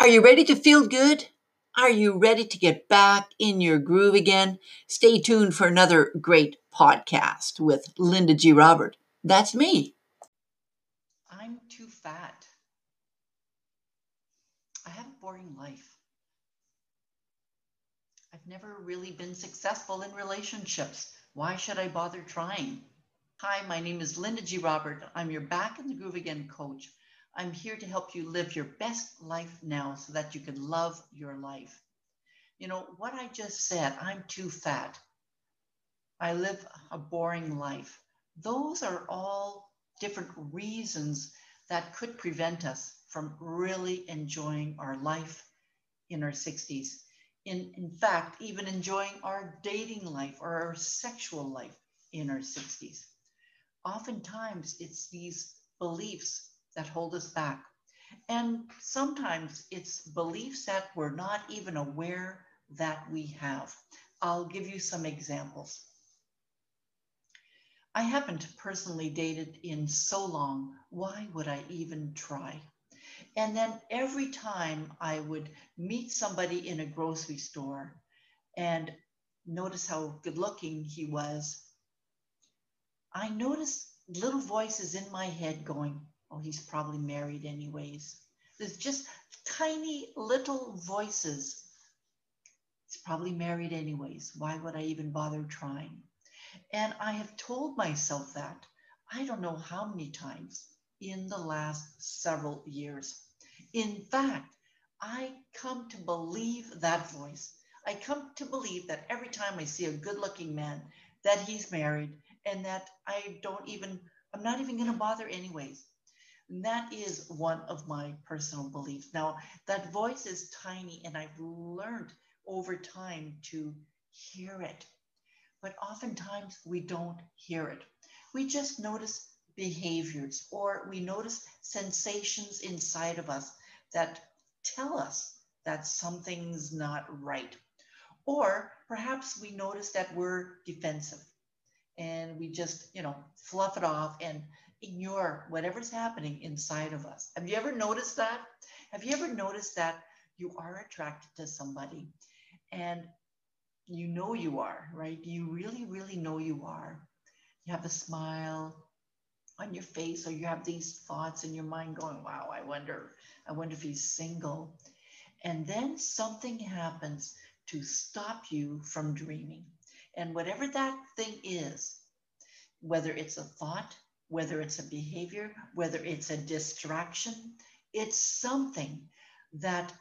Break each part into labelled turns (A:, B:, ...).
A: Are you ready to feel good? Are you ready to get back in your groove again? Stay tuned for another great podcast with Linda G. Robert. That's me.
B: I'm too fat. I have a boring life. I've never really been successful in relationships. Why should I bother trying? Hi, my name is Linda G. Robert. I'm your Back in the Groove Again coach. I'm here to help you live your best life now so that you can love your life. You know, what I just said, I'm too fat. I live a boring life. Those are all different reasons that could prevent us from really enjoying our life in our 60s. In, in fact, even enjoying our dating life or our sexual life in our 60s. Oftentimes, it's these beliefs that hold us back. And sometimes it's beliefs that we're not even aware that we have. I'll give you some examples. I haven't personally dated in so long. Why would I even try? And then every time I would meet somebody in a grocery store and notice how good looking he was, I noticed little voices in my head going, Oh, he's probably married anyways. There's just tiny little voices. He's probably married anyways. Why would I even bother trying? And I have told myself that I don't know how many times in the last several years. In fact, I come to believe that voice. I come to believe that every time I see a good looking man, that he's married and that I don't even, I'm not even going to bother anyways. And that is one of my personal beliefs. Now, that voice is tiny, and I've learned over time to hear it. But oftentimes we don't hear it. We just notice behaviors or we notice sensations inside of us that tell us that something's not right. Or perhaps we notice that we're defensive and we just, you know, fluff it off and ignore whatever's happening inside of us. Have you ever noticed that? Have you ever noticed that you are attracted to somebody and you know you are, right? You really, really know you are. You have a smile on your face or you have these thoughts in your mind going, wow, I wonder, I wonder if he's single. And then something happens to stop you from dreaming. And whatever that thing is, whether it's a thought, whether it's a behavior, whether it's a distraction, it's something that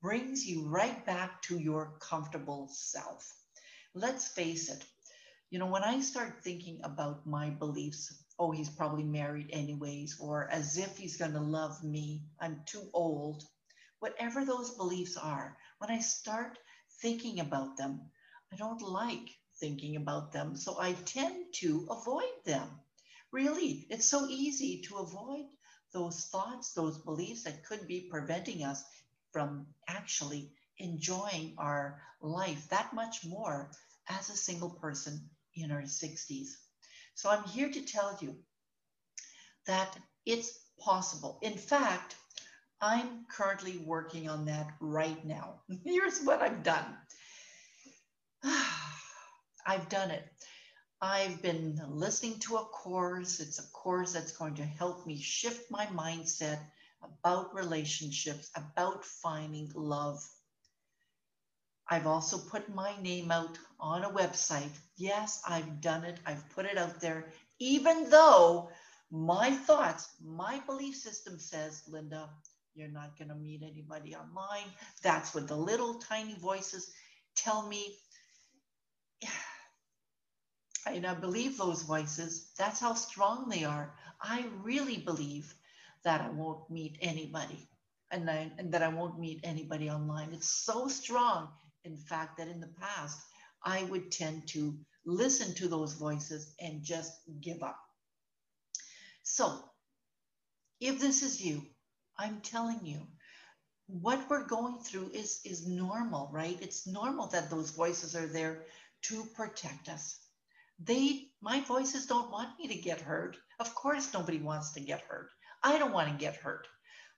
B: brings you right back to your comfortable self. Let's face it, you know, when I start thinking about my beliefs, oh, he's probably married anyways, or as if he's going to love me, I'm too old, whatever those beliefs are, when I start thinking about them, I don't like thinking about them. So I tend to avoid them. Really, it's so easy to avoid those thoughts, those beliefs that could be preventing us from actually enjoying our life that much more as a single person in our 60s. So I'm here to tell you that it's possible. In fact, I'm currently working on that right now. Here's what I've done. I've done it. I've been listening to a course. It's a course that's going to help me shift my mindset about relationships, about finding love. I've also put my name out on a website. Yes, I've done it. I've put it out there, even though my thoughts, my belief system says, Linda, you're not going to meet anybody online. That's what the little tiny voices tell me and I believe those voices. That's how strong they are. I really believe that I won't meet anybody and, I, and that I won't meet anybody online. It's so strong, in fact, that in the past, I would tend to listen to those voices and just give up. So, if this is you, I'm telling you, what we're going through is, is normal, right? It's normal that those voices are there to protect us they my voices don't want me to get hurt of course nobody wants to get hurt i don't want to get hurt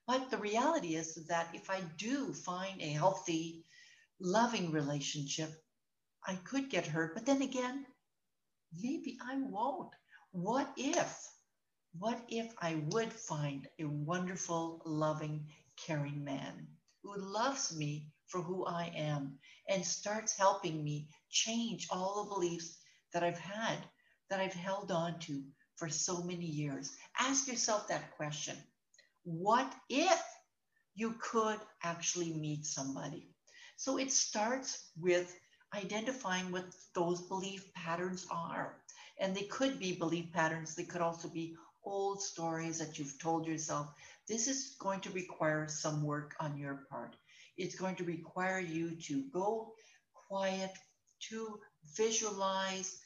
B: But the reality is that if I do find a healthy, loving relationship, I could get hurt. But then again, maybe I won't. What if? What if I would find a wonderful, loving, caring man who loves me for who I am and starts helping me change all the beliefs that I've had, that I've held on to for so many years? Ask yourself that question. What if you could actually meet somebody? So it starts with identifying what those belief patterns are. And they could be belief patterns, they could also be old stories that you've told yourself. This is going to require some work on your part. It's going to require you to go quiet, to visualize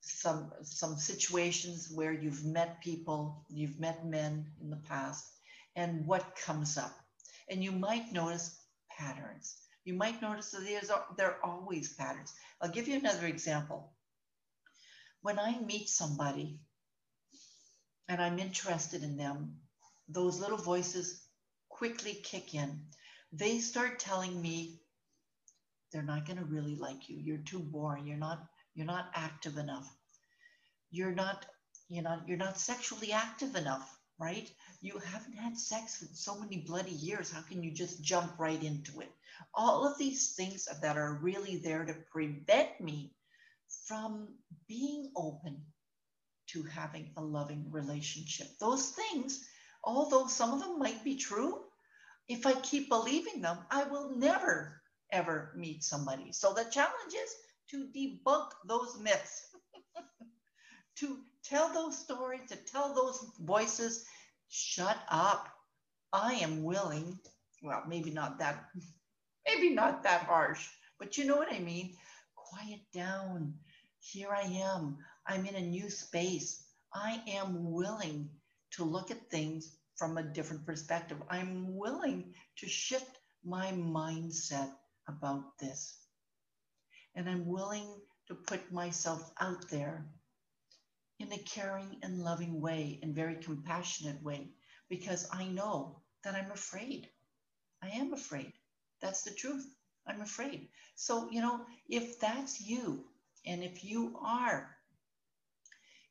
B: some some situations where you've met people, you've met men in the past, and what comes up. And you might notice patterns. You might notice that there's, there are always patterns. I'll give you another example. When I meet somebody and I'm interested in them, those little voices quickly kick in. They start telling me they're not going to really like you. You're too boring. You're not you're not active enough. You're not you know you're not sexually active enough right? You haven't had sex for so many bloody years. How can you just jump right into it? All of these things that are really there to prevent me from being open to having a loving relationship. Those things, although some of them might be true, if I keep believing them, I will never, ever meet somebody. So the challenge is to debunk those myths, to tell those stories, to tell those voices, shut up. I am willing, well, maybe not that, maybe not that harsh, but you know what I mean? Quiet down. Here I am. I'm in a new space. I am willing to look at things from a different perspective. I'm willing to shift my mindset about this. And I'm willing to put myself out there in a caring and loving way and very compassionate way because I know that I'm afraid. I am afraid. That's the truth. I'm afraid. So, you know, if that's you and if you are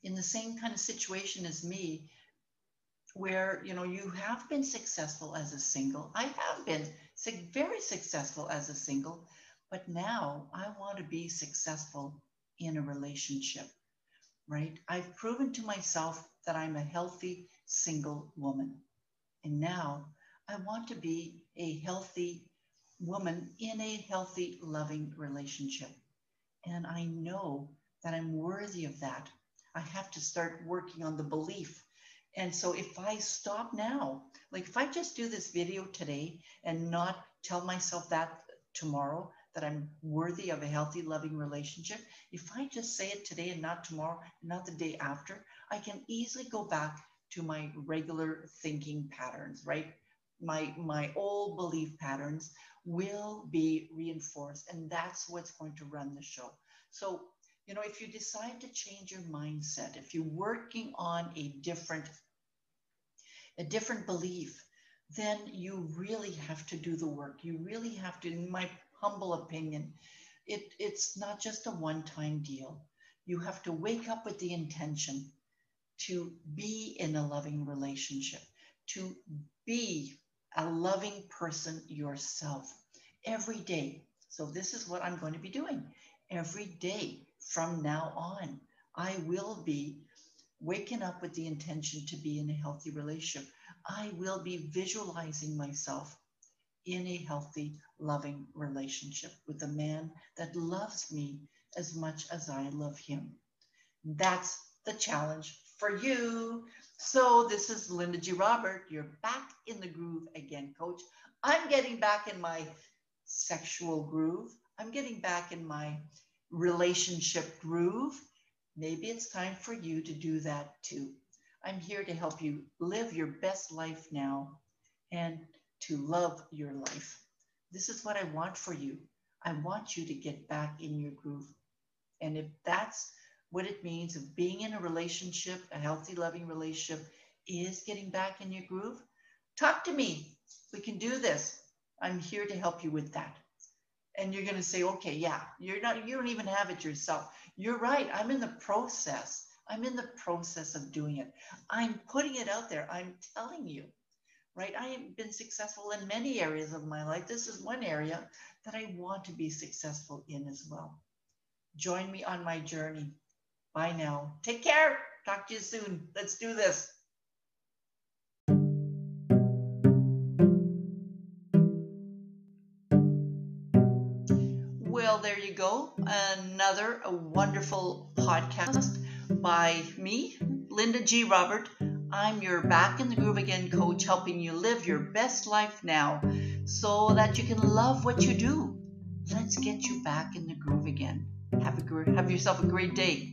B: in the same kind of situation as me, where you know you have been successful as a single i have been very successful as a single but now i want to be successful in a relationship right? I've proven to myself that I'm a healthy single woman. And now I want to be a healthy woman in a healthy, loving relationship. And I know that I'm worthy of that. I have to start working on the belief. And so if I stop now, like if I just do this video today and not tell myself that tomorrow, that I'm worthy of a healthy, loving relationship, if I just say it today and not tomorrow, not the day after, I can easily go back to my regular thinking patterns, right? My, my old belief patterns will be reinforced, and that's what's going to run the show. So, you know, if you decide to change your mindset, if you're working on a different, a different belief, then you really have to do the work. You really have to, in my humble opinion, it, it's not just a one time deal. You have to wake up with the intention to be in a loving relationship, to be a loving person yourself every day. So, this is what I'm going to be doing every day from now on. I will be waking up with the intention to be in a healthy relationship. I will be visualizing myself in a healthy, loving relationship with a man that loves me as much as I love him. That's the challenge for you. So, this is Linda G. Robert. You're back in the groove again, coach. I'm getting back in my sexual groove. I'm getting back in my relationship groove. Maybe it's time for you to do that too. I'm here to help you live your best life now and to love your life. This is what I want for you. I want you to get back in your groove. And if that's what it means of being in a relationship, a healthy, loving relationship, is getting back in your groove, talk to me. We can do this. I'm here to help you with that. And you're going to say, okay, yeah, you're not, you don't even have it yourself. You're right. I'm in the process. I'm in the process of doing it. I'm putting it out there. I'm telling you, right? I have been successful in many areas of my life. This is one area that I want to be successful in as well. Join me on my journey. Bye now. Take care. Talk to you soon. Let's do this. Another wonderful podcast by me, Linda G. Robert. I'm your Back in the Groove Again coach, helping you live your best life now so that you can love what you do. Let's get you back in the groove again. Have, a, have yourself a great day.